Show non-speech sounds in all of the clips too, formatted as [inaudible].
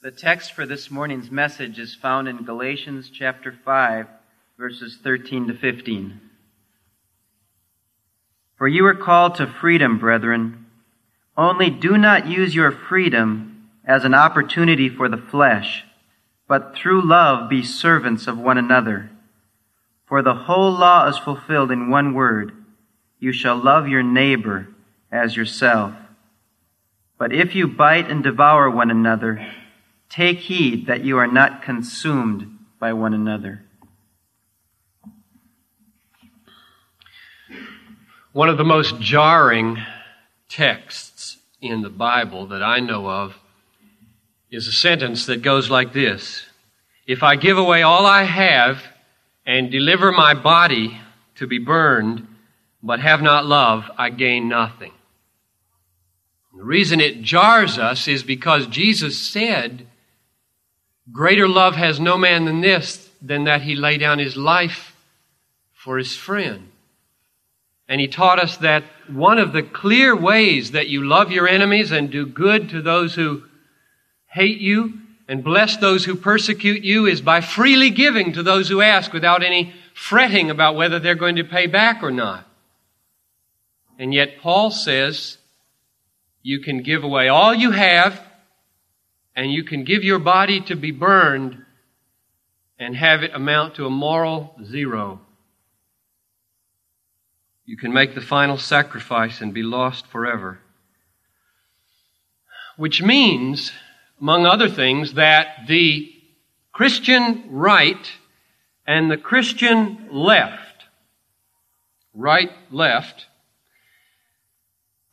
The text for this morning's message is found in Galatians chapter 5, verses 13 to 15. For you are called to freedom, brethren. Only do not use your freedom as an opportunity for the flesh, but through love be servants of one another. For the whole law is fulfilled in one word you shall love your neighbor as yourself. But if you bite and devour one another, Take heed that you are not consumed by one another. One of the most jarring texts in the Bible that I know of is a sentence that goes like this If I give away all I have and deliver my body to be burned, but have not love, I gain nothing. The reason it jars us is because Jesus said, Greater love has no man than this, than that he lay down his life for his friend. And he taught us that one of the clear ways that you love your enemies and do good to those who hate you and bless those who persecute you is by freely giving to those who ask without any fretting about whether they're going to pay back or not. And yet Paul says you can give away all you have and you can give your body to be burned and have it amount to a moral zero. You can make the final sacrifice and be lost forever. Which means, among other things, that the Christian right and the Christian left, right, left,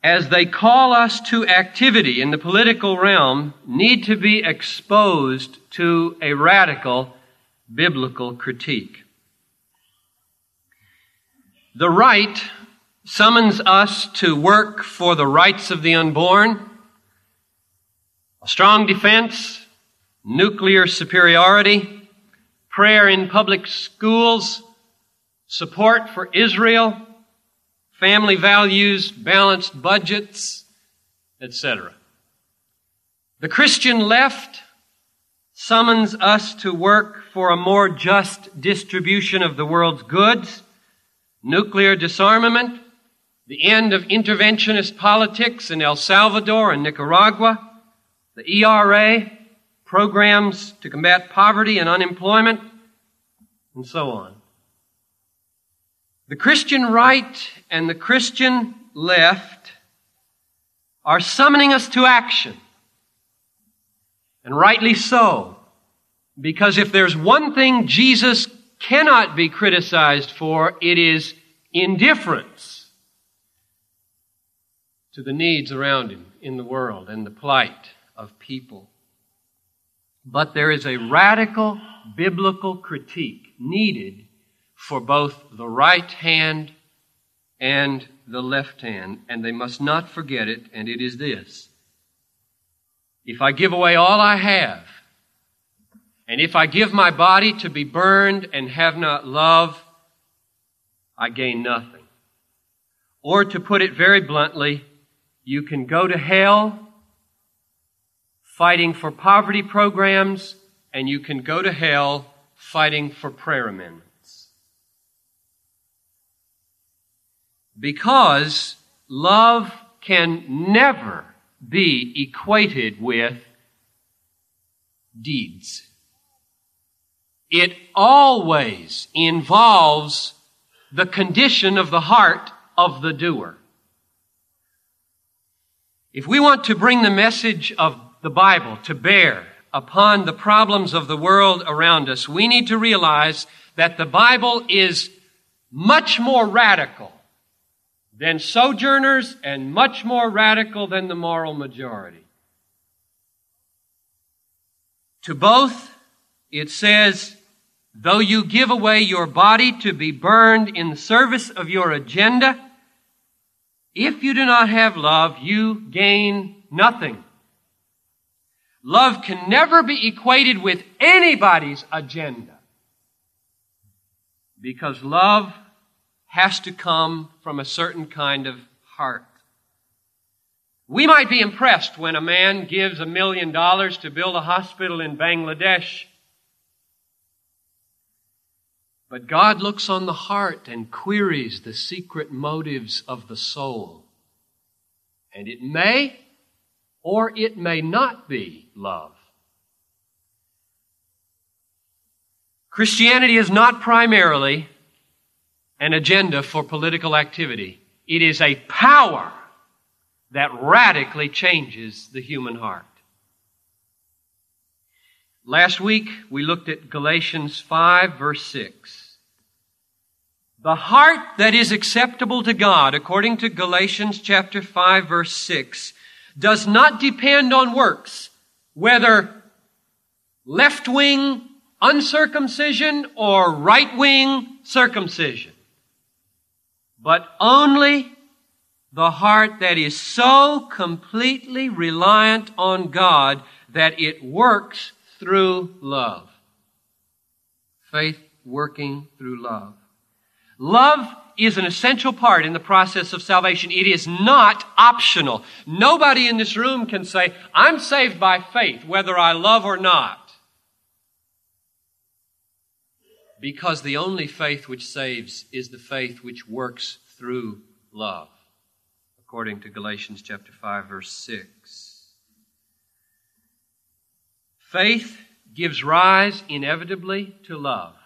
as they call us to activity in the political realm, need to be exposed to a radical biblical critique. The right summons us to work for the rights of the unborn, a strong defense, nuclear superiority, prayer in public schools, support for Israel, family values, balanced budgets, etc. The Christian left summons us to work for a more just distribution of the world's goods, nuclear disarmament, the end of interventionist politics in El Salvador and Nicaragua, the ERA, programs to combat poverty and unemployment, and so on. The Christian right and the Christian left are summoning us to action. And rightly so. Because if there's one thing Jesus cannot be criticized for, it is indifference to the needs around him in the world and the plight of people. But there is a radical biblical critique needed for both the right hand and the left hand, and they must not forget it, and it is this. If I give away all I have, and if I give my body to be burned and have not love, I gain nothing. Or to put it very bluntly, you can go to hell fighting for poverty programs, and you can go to hell fighting for prayer amendments. Because love can never be equated with deeds. It always involves the condition of the heart of the doer. If we want to bring the message of the Bible to bear upon the problems of the world around us, we need to realize that the Bible is much more radical than sojourners and much more radical than the moral majority. To both, it says, though you give away your body to be burned in the service of your agenda, if you do not have love, you gain nothing. Love can never be equated with anybody's agenda. Because love has to come from a certain kind of heart. We might be impressed when a man gives a million dollars to build a hospital in Bangladesh. But God looks on the heart and queries the secret motives of the soul. And it may or it may not be love. Christianity is not primarily an agenda for political activity. It is a power that radically changes the human heart. Last week, we looked at Galatians 5, verse 6. The heart that is acceptable to God, according to Galatians chapter 5, verse 6, does not depend on works, whether left wing uncircumcision or right wing circumcision, but only the heart that is so completely reliant on God that it works through love. Faith working through love. Love is an essential part in the process of salvation. It is not optional. Nobody in this room can say, I'm saved by faith, whether I love or not. Because the only faith which saves is the faith which works through love according to Galatians chapter 5 verse 6. Faith gives rise inevitably to love,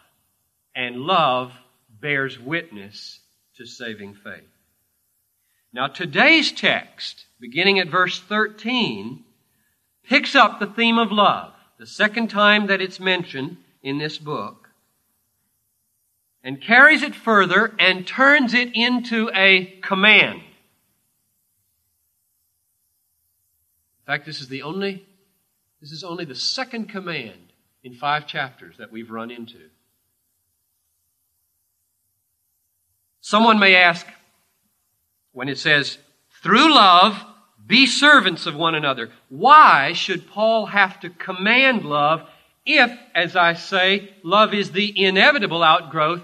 and love bears witness to saving faith. Now today's text, beginning at verse 13, picks up the theme of love, the second time that it's mentioned in this book, and carries it further and turns it into a command. In fact, this is the only this is only the second command in five chapters that we've run into. Someone may ask, when it says, through love, be servants of one another, why should Paul have to command love if, as I say, love is the inevitable outgrowth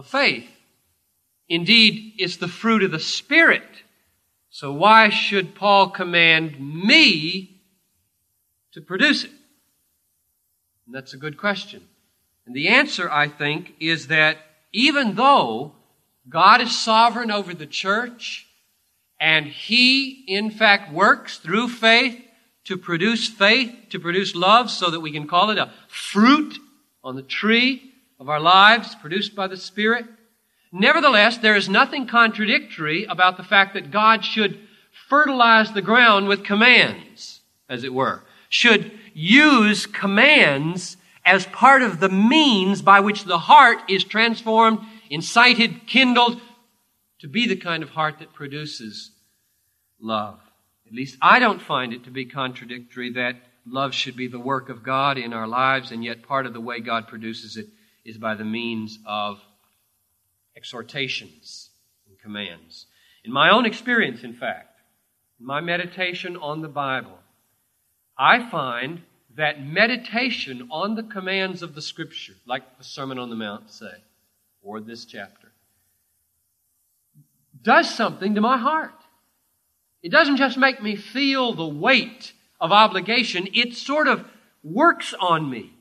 of faith? Indeed, it's the fruit of the Spirit. So why should Paul command me to produce it? And that's a good question. And the answer, I think, is that even though God is sovereign over the church, and He, in fact, works through faith to produce faith, to produce love, so that we can call it a fruit on the tree of our lives produced by the Spirit. Nevertheless, there is nothing contradictory about the fact that God should fertilize the ground with commands, as it were, should use commands as part of the means by which the heart is transformed, incited, kindled to be the kind of heart that produces love. At least I don't find it to be contradictory that love should be the work of God in our lives, and yet part of the way God produces it is by the means of exhortations and commands. In my own experience, in fact, in my meditation on the Bible, I find that meditation on the commands of the Scripture, like the Sermon on the Mount say, or this chapter, does something to my heart. It doesn't just make me feel the weight of obligation, it sort of works on me,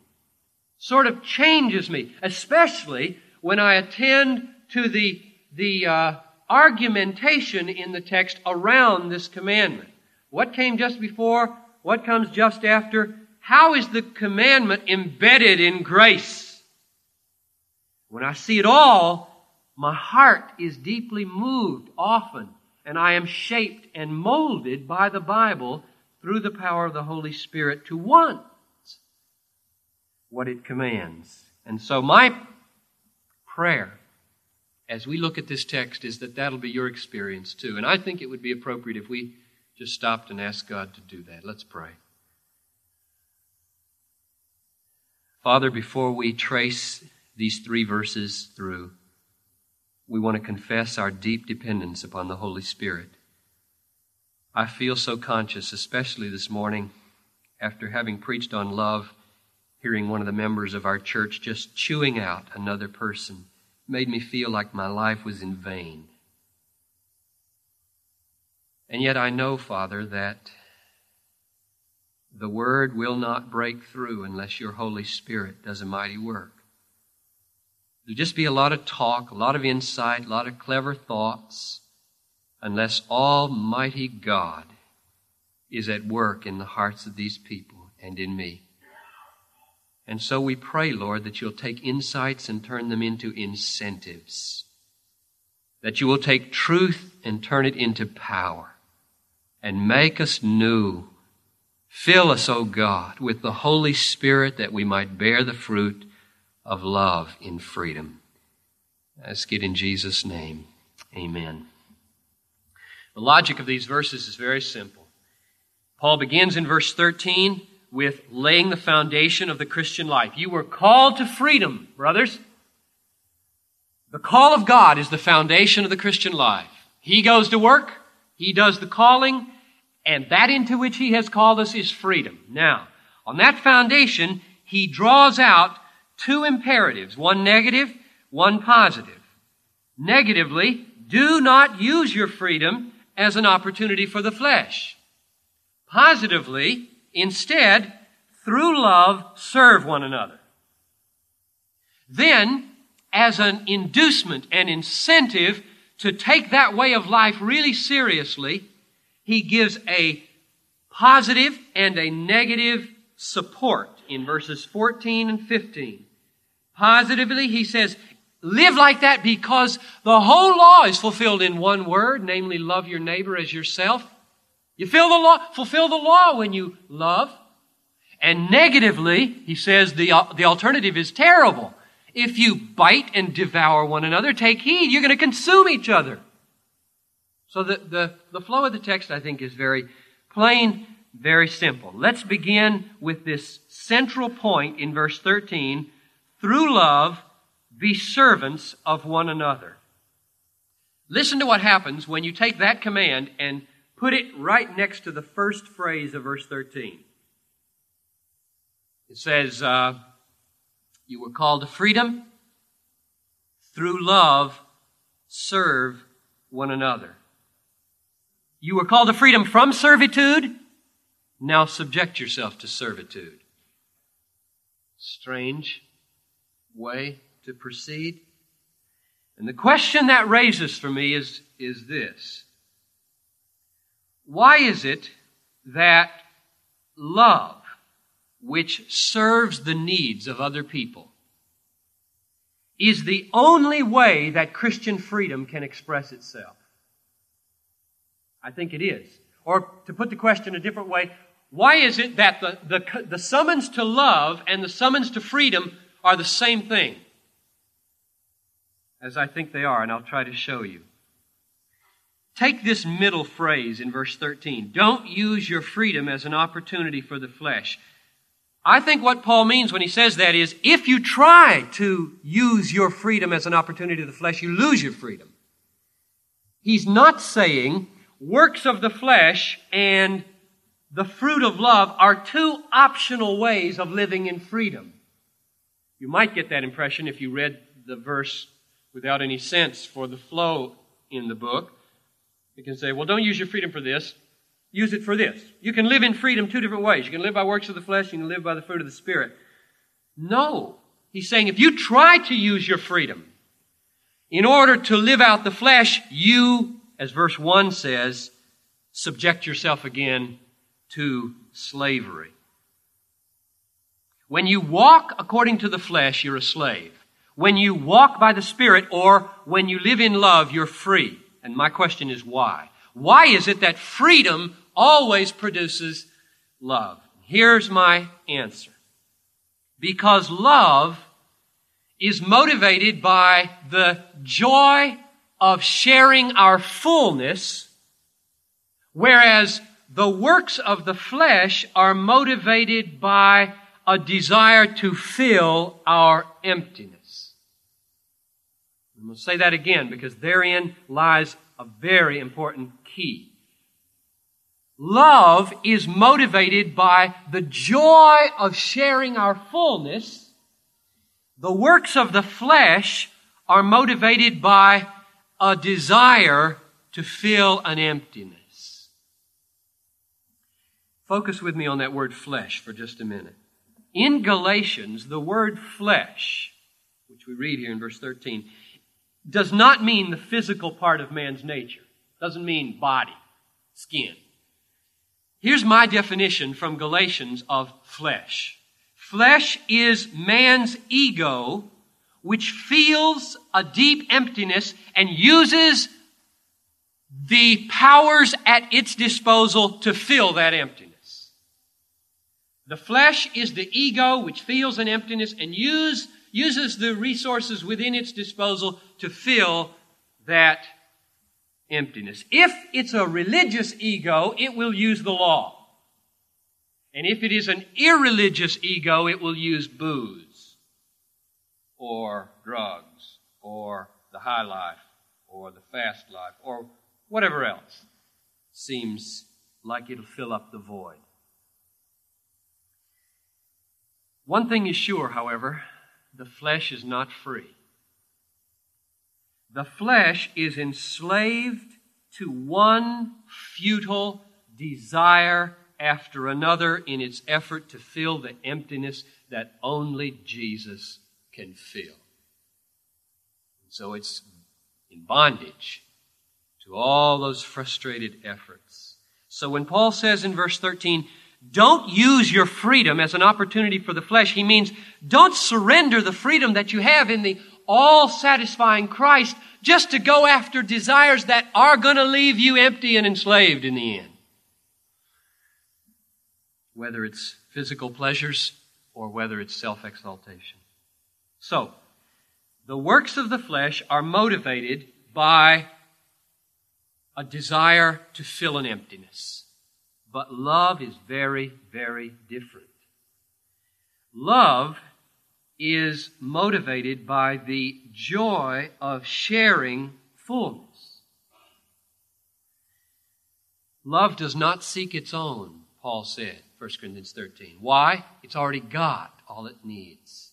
sort of changes me, especially when I attend to the, the uh, argumentation in the text around this commandment. What came just before? What comes just after? How is the commandment embedded in grace? When I see it all, my heart is deeply moved often, and I am shaped and molded by the Bible through the power of the Holy Spirit to want what it commands. And so my prayer as we look at this text is that that'll be your experience too. And I think it would be appropriate if we just stopped and asked God to do that. Let's pray. Father, before we trace these three verses through, we want to confess our deep dependence upon the Holy Spirit. I feel so conscious, especially this morning, after having preached on love, hearing one of the members of our church just chewing out another person made me feel like my life was in vain. And yet I know, Father, that the Word will not break through unless your Holy Spirit does a mighty work. There'll just be a lot of talk, a lot of insight, a lot of clever thoughts, unless Almighty God is at work in the hearts of these people and in me. And so we pray, Lord, that you'll take insights and turn them into incentives. That you will take truth and turn it into power and make us new. Fill us, O God, with the Holy Spirit that we might bear the fruit of love in freedom. Ask it in Jesus' name. Amen. The logic of these verses is very simple. Paul begins in verse 13 with laying the foundation of the Christian life. You were called to freedom, brothers. The call of God is the foundation of the Christian life. He goes to work, He does the calling, and that into which He has called us is freedom. Now, on that foundation, He draws out two imperatives, one negative, one positive. Negatively, do not use your freedom as an opportunity for the flesh. Positively, instead, through love, serve one another. Then, as an inducement and incentive to take that way of life really seriously, he gives a positive and a negative support in verses 14 and 15. Positively, he says, live like that because the whole law is fulfilled in one word, namely love your neighbor as yourself. You the law, fulfill the law when you love. And negatively, he says the, uh, the alternative is terrible. If you bite and devour one another, take heed, you're going to consume each other. So the, the, the flow of the text, I think, is very plain, very simple. Let's begin with this central point in verse 13. Through love, be servants of one another. Listen to what happens when you take that command and put it right next to the first phrase of verse 13. It says, uh, You were called to freedom. Through love, serve one another. You were called to freedom from servitude. Now subject yourself to servitude. Strange way to proceed. And the question that raises for me is, is this. Why is it that love, which serves the needs of other people, is the only way that Christian freedom can express itself? I think it is. Or to put the question a different way, why is it that the, the, the summons to love and the summons to freedom are the same thing? As I think they are, and I'll try to show you. Take this middle phrase in verse 13. Don't use your freedom as an opportunity for the flesh. I think what Paul means when he says that is if you try to use your freedom as an opportunity to the flesh, you lose your freedom. He's not saying works of the flesh and the fruit of love are two optional ways of living in freedom. You might get that impression if you read the verse without any sense for the flow in the book. You can say, well, don't use your freedom for this. Use it for this. You can live in freedom two different ways. You can live by works of the flesh, you can live by the fruit of the Spirit. No. He's saying if you try to use your freedom in order to live out the flesh, you as verse 1 says, subject yourself again to slavery. When you walk according to the flesh, you're a slave. When you walk by the Spirit or when you live in love, you're free. And my question is why? Why is it that freedom always produces love? Here's my answer. Because love is motivated by the joy of sharing our fullness, whereas the works of the flesh are motivated by a desire to fill our emptiness. I'm going to say that again because therein lies a very important key. Love is motivated by the joy of sharing our fullness. The works of the flesh are motivated by a desire to fill an emptiness. Focus with me on that word flesh for just a minute. In Galatians, the word flesh, which we read here in verse 13, does not mean the physical part of man's nature. Doesn't mean body, skin. Here's my definition from Galatians of flesh. Flesh is man's ego, which feels a deep emptiness and uses the powers at its disposal to fill that emptiness. The flesh is the ego which feels an emptiness and use, uses the resources within its disposal to fill that emptiness. If it's a religious ego, it will use the law. And if it is an irreligious ego, it will use booze or drugs or the high life or the fast life or whatever else seems like it'll fill up the void. One thing is sure, however the flesh is not free. The flesh is enslaved to one futile desire after another in its effort to fill the emptiness that only Jesus can fill. So it's in bondage to all those frustrated efforts. So when Paul says in verse 13, don't use your freedom as an opportunity for the flesh, he means don't surrender the freedom that you have in the all satisfying Christ just to go after desires that are going to leave you empty and enslaved in the end. Whether it's physical pleasures or whether it's self exaltation. So, the works of the flesh are motivated by a desire to fill an emptiness. But love is very, very different. Love is motivated by the joy of sharing fullness. Love does not seek its own, Paul said, 1 Corinthians 13. Why? It's already got all it needs.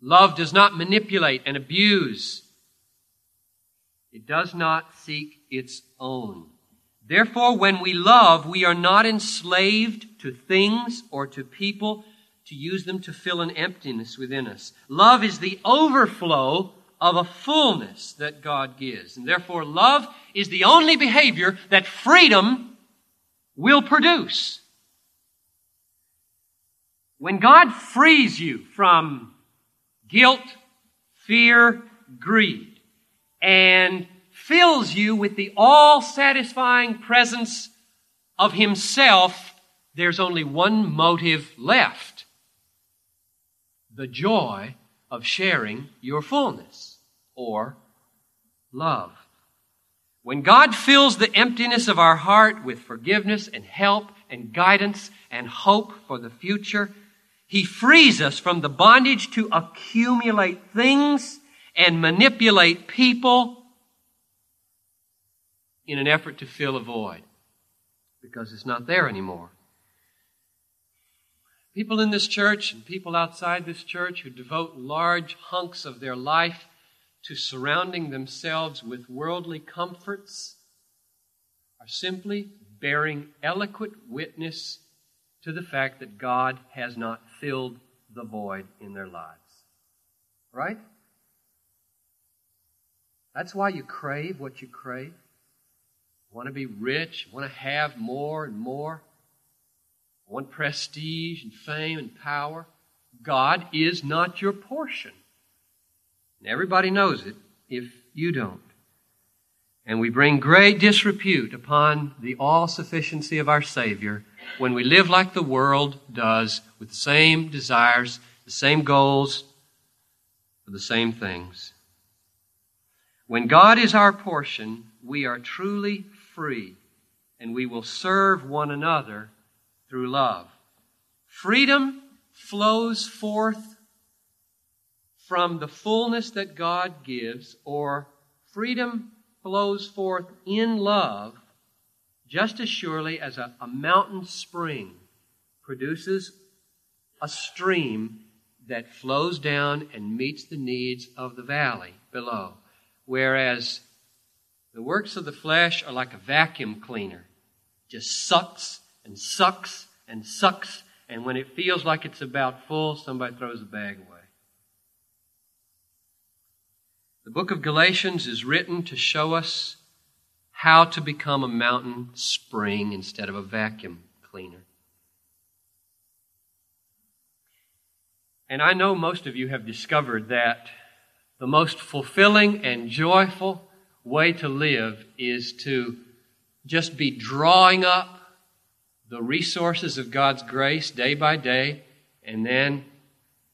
Love does not manipulate and abuse. It does not seek its own. Therefore, when we love, we are not enslaved to things or to people to use them to fill an emptiness within us. Love is the overflow of a fullness that God gives. And therefore, love is the only behavior that freedom will produce. When God frees you from guilt, fear, greed, and fills you with the all satisfying presence of Himself, there's only one motive left the joy of sharing your fullness or love. When God fills the emptiness of our heart with forgiveness and help and guidance and hope for the future, He frees us from the bondage to accumulate things and manipulate people in an effort to fill a void because it's not there anymore. People in this church and people outside this church who devote large hunks of their life to surrounding themselves with worldly comforts are simply bearing eloquent witness to the fact that God has not filled the void in their lives. Right? That's why you crave what you crave. Want to be rich, want to have more and more want prestige and fame and power. God is not your portion. And everybody knows it if you don't. And we bring great disrepute upon the all sufficiency of our Savior when we live like the world does with the same desires, the same goals, for the same things. When God is our portion, we are truly free and we will serve one another through love. Freedom flows forth from the fullness that God gives, or freedom flows forth in love just as surely as a, a mountain spring produces a stream that flows down and meets the needs of the valley below. Whereas the works of the flesh are like a vacuum cleaner, just sucks and sucks and sucks, and when it feels like it's about full, somebody throws the bag away. The book of Galatians is written to show us how to become a mountain spring instead of a vacuum cleaner. And I know most of you have discovered that the most fulfilling and joyful way to live is to just be drawing up the resources of God's grace day by day and then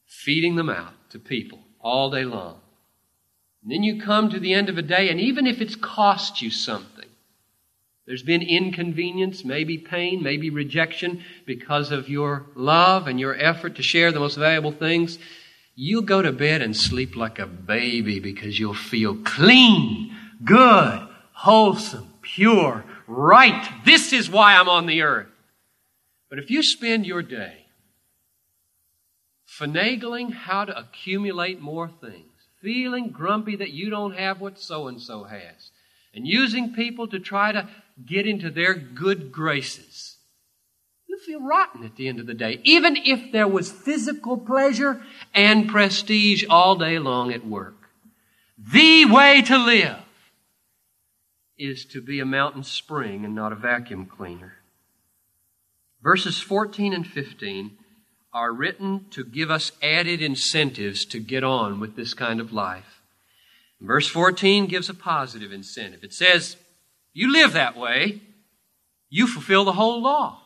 feeding them out to people all day long. And then you come to the end of a day, and even if it's cost you something, there's been inconvenience, maybe pain, maybe rejection because of your love and your effort to share the most valuable things. You'll go to bed and sleep like a baby because you'll feel clean, good, wholesome, pure, right. This is why I'm on the earth. But if you spend your day finagling how to accumulate more things, feeling grumpy that you don't have what so and so has, and using people to try to get into their good graces, you feel rotten at the end of the day, even if there was physical pleasure and prestige all day long at work. The way to live is to be a mountain spring and not a vacuum cleaner. Verses 14 and 15 are written to give us added incentives to get on with this kind of life. Verse 14 gives a positive incentive. It says, You live that way, you fulfill the whole law.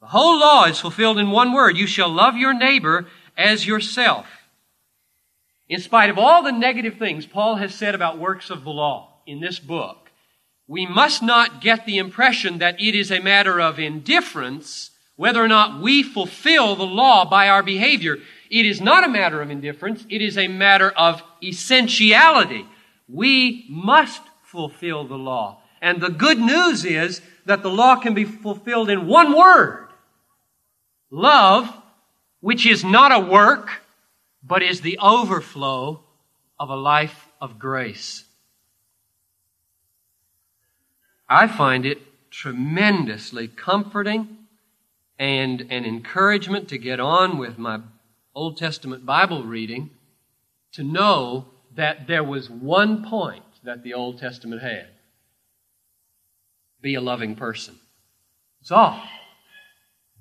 The whole law is fulfilled in one word you shall love your neighbor as yourself. In spite of all the negative things Paul has said about works of the law in this book, we must not get the impression that it is a matter of indifference whether or not we fulfill the law by our behavior. It is not a matter of indifference, it is a matter of essentiality. We must fulfill the law. And the good news is that the law can be fulfilled in one word love, which is not a work, but is the overflow of a life of grace. I find it tremendously comforting and an encouragement to get on with my Old Testament Bible reading to know that there was one point that the Old Testament had be a loving person. It's all.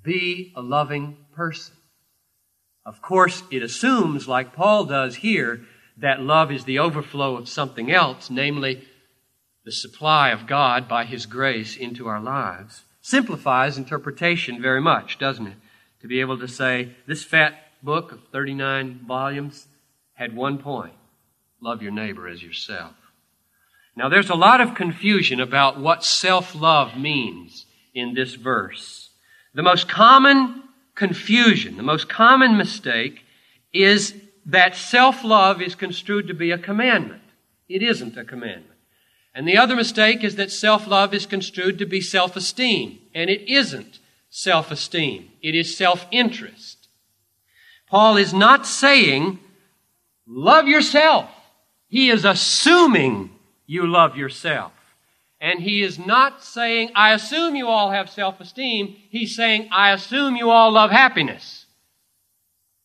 Be a loving person. Of course, it assumes, like Paul does here, that love is the overflow of something else, namely the supply of God by His grace into our lives simplifies interpretation very much, doesn't it? To be able to say, this fat book of 39 volumes had one point love your neighbor as yourself. Now, there's a lot of confusion about what self love means in this verse. The most common confusion, the most common mistake is that self love is construed to be a commandment. It isn't a commandment. And the other mistake is that self love is construed to be self esteem, and it isn't self esteem, it is self interest. Paul is not saying, love yourself. He is assuming you love yourself. And he is not saying, I assume you all have self esteem. He's saying, I assume you all love happiness.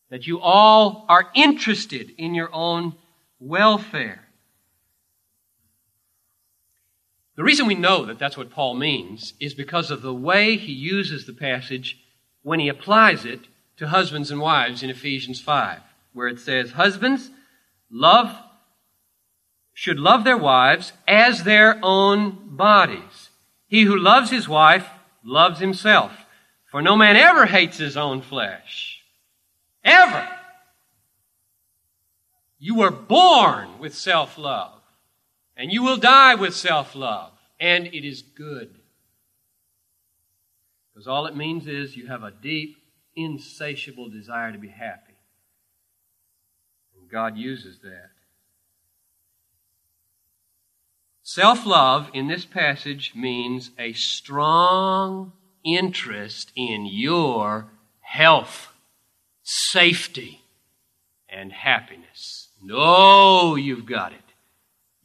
That you all are interested in your own welfare. The reason we know that that's what Paul means is because of the way he uses the passage when he applies it to husbands and wives in Ephesians 5, where it says, Husbands, love, should love their wives as their own bodies. He who loves his wife loves himself. For no man ever hates his own flesh. Ever. You were born with self love. And you will die with self love. And it is good. Because all it means is you have a deep, insatiable desire to be happy. And God uses that. Self love in this passage means a strong interest in your health, safety, and happiness. No, you've got it.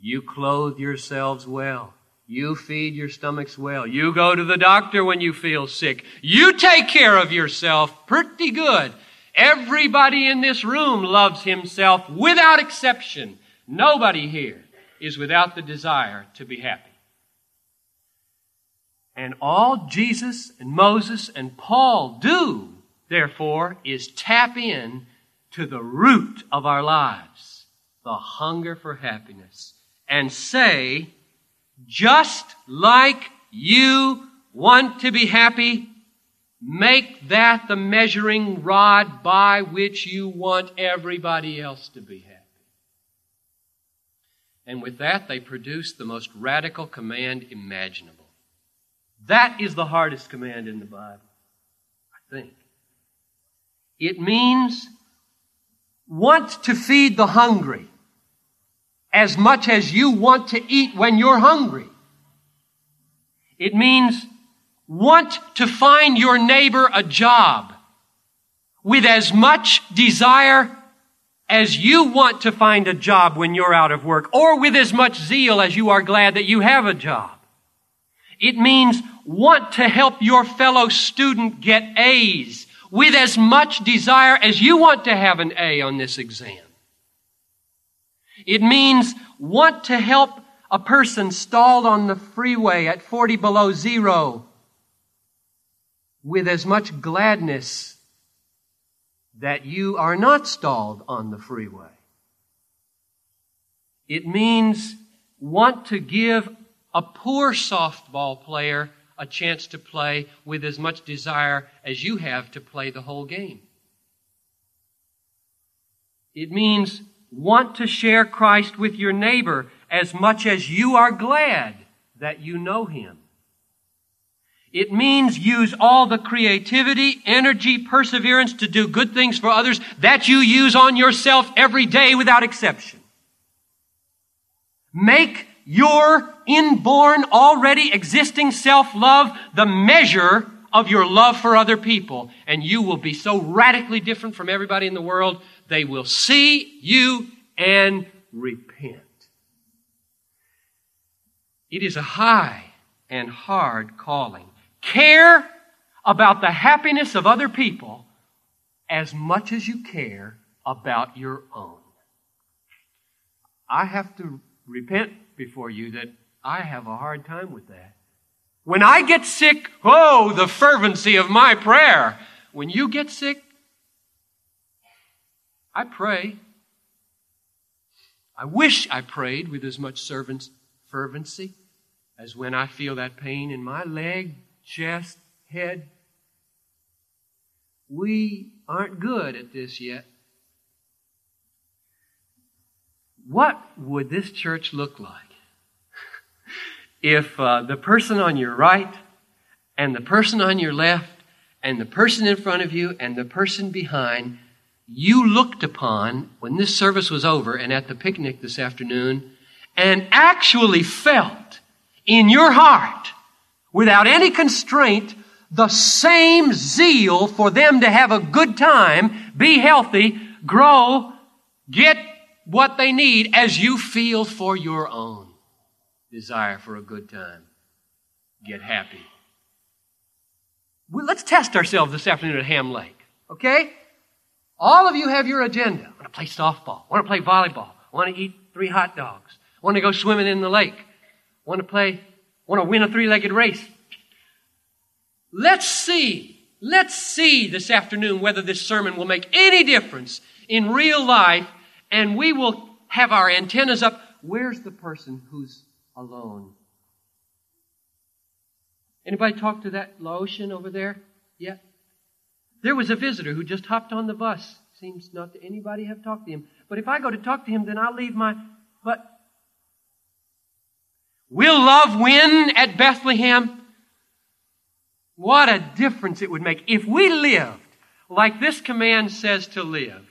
You clothe yourselves well. You feed your stomachs well. You go to the doctor when you feel sick. You take care of yourself pretty good. Everybody in this room loves himself without exception. Nobody here is without the desire to be happy. And all Jesus and Moses and Paul do, therefore, is tap in to the root of our lives, the hunger for happiness, and say, just like you want to be happy, make that the measuring rod by which you want everybody else to be happy. And with that, they produce the most radical command imaginable. That is the hardest command in the Bible, I think. It means want to feed the hungry as much as you want to eat when you're hungry. It means want to find your neighbor a job with as much desire as you want to find a job when you're out of work, or with as much zeal as you are glad that you have a job. It means want to help your fellow student get A's with as much desire as you want to have an A on this exam. It means want to help a person stalled on the freeway at 40 below zero with as much gladness that you are not stalled on the freeway. It means want to give a poor softball player a chance to play with as much desire as you have to play the whole game. It means want to share Christ with your neighbor as much as you are glad that you know him. It means use all the creativity, energy, perseverance to do good things for others that you use on yourself every day without exception. Make your inborn, already existing self-love the measure of your love for other people. And you will be so radically different from everybody in the world, they will see you and repent. It is a high and hard calling. Care about the happiness of other people as much as you care about your own. I have to repent before you that I have a hard time with that. When I get sick, oh, the fervency of my prayer. When you get sick, I pray. I wish I prayed with as much fervency as when I feel that pain in my leg, chest, head. We aren't good at this yet. What would this church look like [laughs] if uh, the person on your right and the person on your left and the person in front of you and the person behind you looked upon when this service was over and at the picnic this afternoon and actually felt in your heart without any constraint the same zeal for them to have a good time, be healthy, grow, get what they need as you feel for your own desire for a good time. Get happy. Well, let's test ourselves this afternoon at Ham Lake, okay? All of you have your agenda. I want to play softball. I want to play volleyball. I want to eat three hot dogs. I want to go swimming in the lake. I want to play, I want to win a three-legged race. Let's see, let's see this afternoon whether this sermon will make any difference in real life and we will have our antennas up. Where's the person who's alone? Anybody talk to that Laotian over there? Yeah. There was a visitor who just hopped on the bus. Seems not to anybody have talked to him. But if I go to talk to him, then I'll leave my. But will love win at Bethlehem? What a difference it would make if we lived like this command says to live.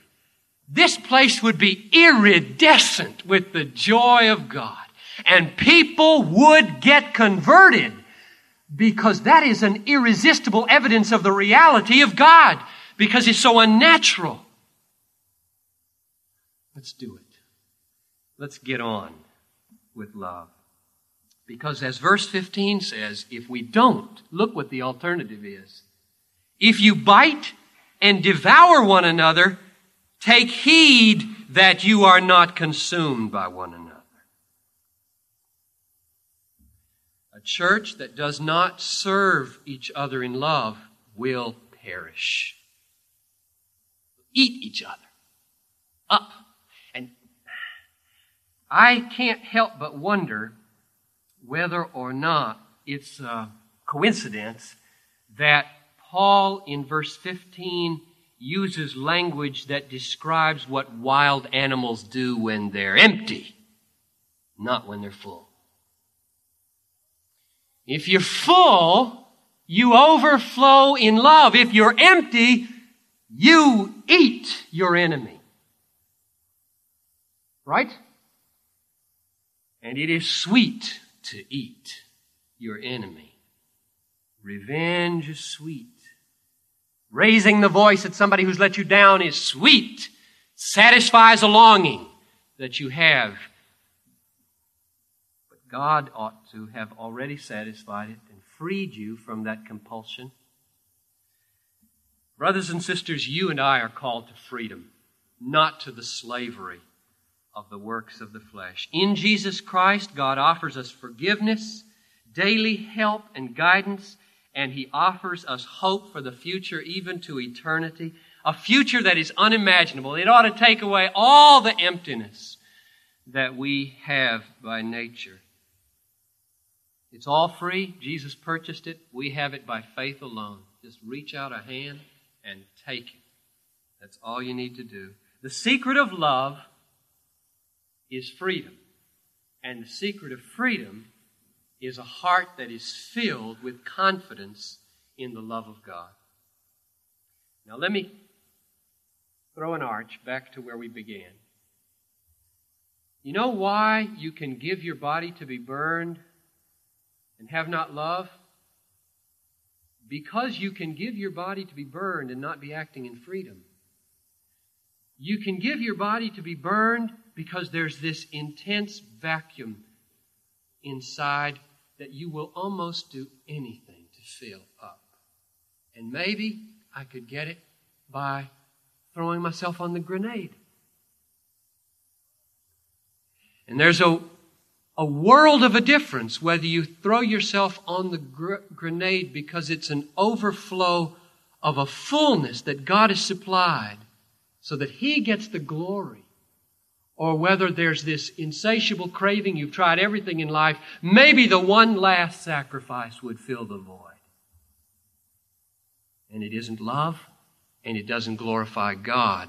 This place would be iridescent with the joy of God. And people would get converted because that is an irresistible evidence of the reality of God because it's so unnatural. Let's do it. Let's get on with love. Because as verse 15 says, if we don't, look what the alternative is. If you bite and devour one another, take heed that you are not consumed by one another. A church that does not serve each other in love will perish. Eat each other up. And I can't help but wonder whether or not it's a coincidence that Paul in verse 15 uses language that describes what wild animals do when they're empty, not when they're full. If you're full, you overflow in love. If you're empty, you eat your enemy. Right? And it is sweet to eat your enemy. Revenge is sweet. Raising the voice at somebody who's let you down is sweet. Satisfies a longing that you have. God ought to have already satisfied it and freed you from that compulsion. Brothers and sisters, you and I are called to freedom, not to the slavery of the works of the flesh. In Jesus Christ, God offers us forgiveness, daily help and guidance, and He offers us hope for the future, even to eternity. A future that is unimaginable. It ought to take away all the emptiness that we have by nature. It's all free. Jesus purchased it. We have it by faith alone. Just reach out a hand and take it. That's all you need to do. The secret of love is freedom. And the secret of freedom is a heart that is filled with confidence in the love of God. Now, let me throw an arch back to where we began. You know why you can give your body to be burned and have not love? Because you can give your body to be burned and not be acting in freedom. You can give your body to be burned because there's this intense vacuum inside that you will almost do anything to fill up. And maybe I could get it by throwing myself on the grenade. And there's a, a world of a difference whether you throw yourself on the gr- grenade because it's an overflow of a fullness that God has supplied so that He gets the glory or whether there's this insatiable craving, you've tried everything in life, maybe the one last sacrifice would fill the void. And it isn't love, and it doesn't glorify God.